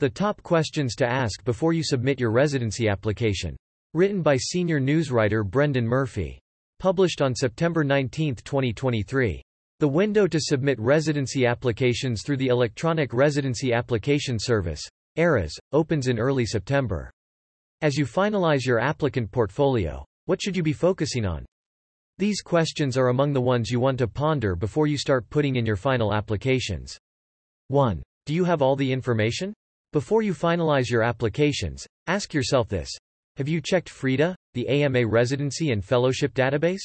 The top questions to ask before you submit your residency application. Written by senior newswriter Brendan Murphy. Published on September 19, 2023. The window to submit residency applications through the Electronic Residency Application Service, ERAS, opens in early September. As you finalize your applicant portfolio, what should you be focusing on? These questions are among the ones you want to ponder before you start putting in your final applications. 1. Do you have all the information? Before you finalize your applications, ask yourself this. Have you checked FREIDA, the AMA Residency and Fellowship Database?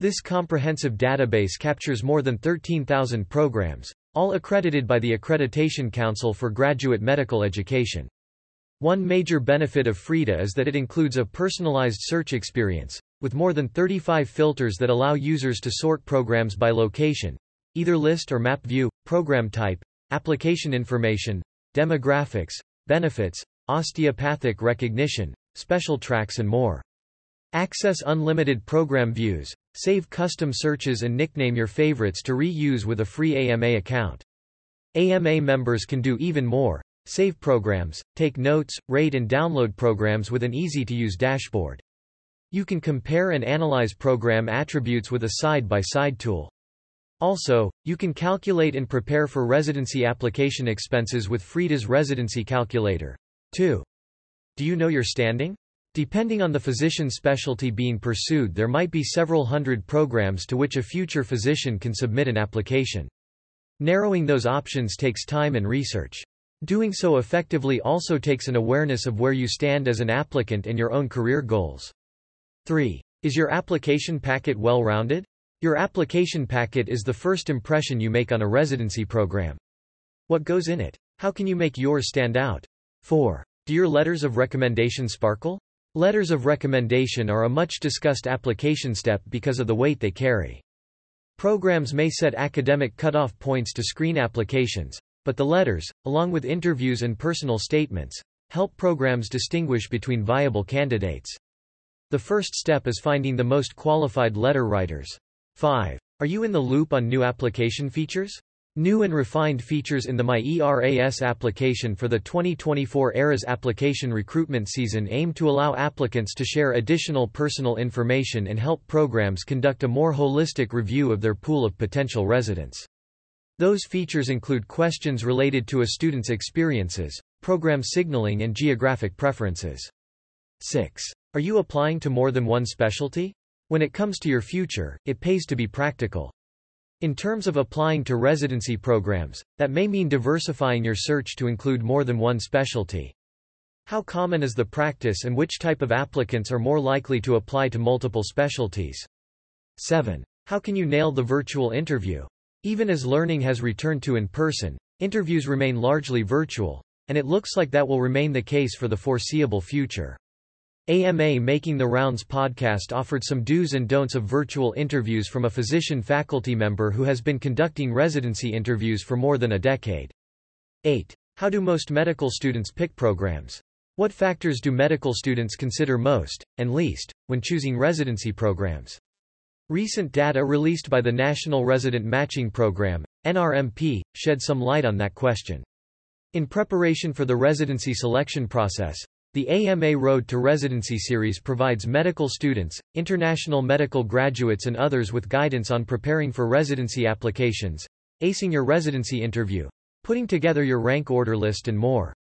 This comprehensive database captures more than 13,000 programs, all accredited by the Accreditation Council for Graduate Medical Education. One major benefit of FREIDA is that it includes a personalized search experience, with more than 35 filters that allow users to sort programs by location, either list or map view, program type, application information, demographics, benefits, osteopathic recognition, special tracks and more. Access unlimited program views, save custom searches and nickname your favorites to reuse with a free AMA account. AMA members can do even more, save programs, take notes, rate and download programs with an easy-to-use dashboard. You can compare and analyze program attributes with a side-by-side -side tool. Also, you can calculate and prepare for residency application expenses with FREIDA's Residency Calculator. 2. Do you know your standing? Depending on the physician specialty being pursued there might be several hundred programs to which a future physician can submit an application. Narrowing those options takes time and research. Doing so effectively also takes an awareness of where you stand as an applicant and your own career goals. 3. Is your application packet well-rounded? Your application packet is the first impression you make on a residency program. What goes in it? How can you make yours stand out? 4. Do your letters of recommendation sparkle? Letters of recommendation are a much discussed application step because of the weight they carry. Programs may set academic cutoff points to screen applications, but the letters, along with interviews and personal statements, help programs distinguish between viable candidates. The first step is finding the most qualified letter writers. 5. Are you in the loop on new application features? New and refined features in the MyERAS application for the 2024 ERAS application recruitment season aim to allow applicants to share additional personal information and help programs conduct a more holistic review of their pool of potential residents. Those features include questions related to a student's experiences, program signaling and geographic preferences. 6. Are you applying to more than one specialty? When it comes to your future, it pays to be practical. In terms of applying to residency programs, that may mean diversifying your search to include more than one specialty. How common is the practice and which type of applicants are more likely to apply to multiple specialties? 7. How can you nail the virtual interview? Even as learning has returned to in-person, interviews remain largely virtual, and it looks like that will remain the case for the foreseeable future. AMA Making the Rounds podcast offered some do's and don'ts of virtual interviews from a physician faculty member who has been conducting residency interviews for more than a decade. 8. How do most medical students pick programs? What factors do medical students consider most, and least, when choosing residency programs? Recent data released by the National Resident Matching Program, NRMP, shed some light on that question. In preparation for the residency selection process, the AMA Road to Residency series provides medical students, international medical graduates and others with guidance on preparing for residency applications, acing your residency interview, putting together your rank order list and more.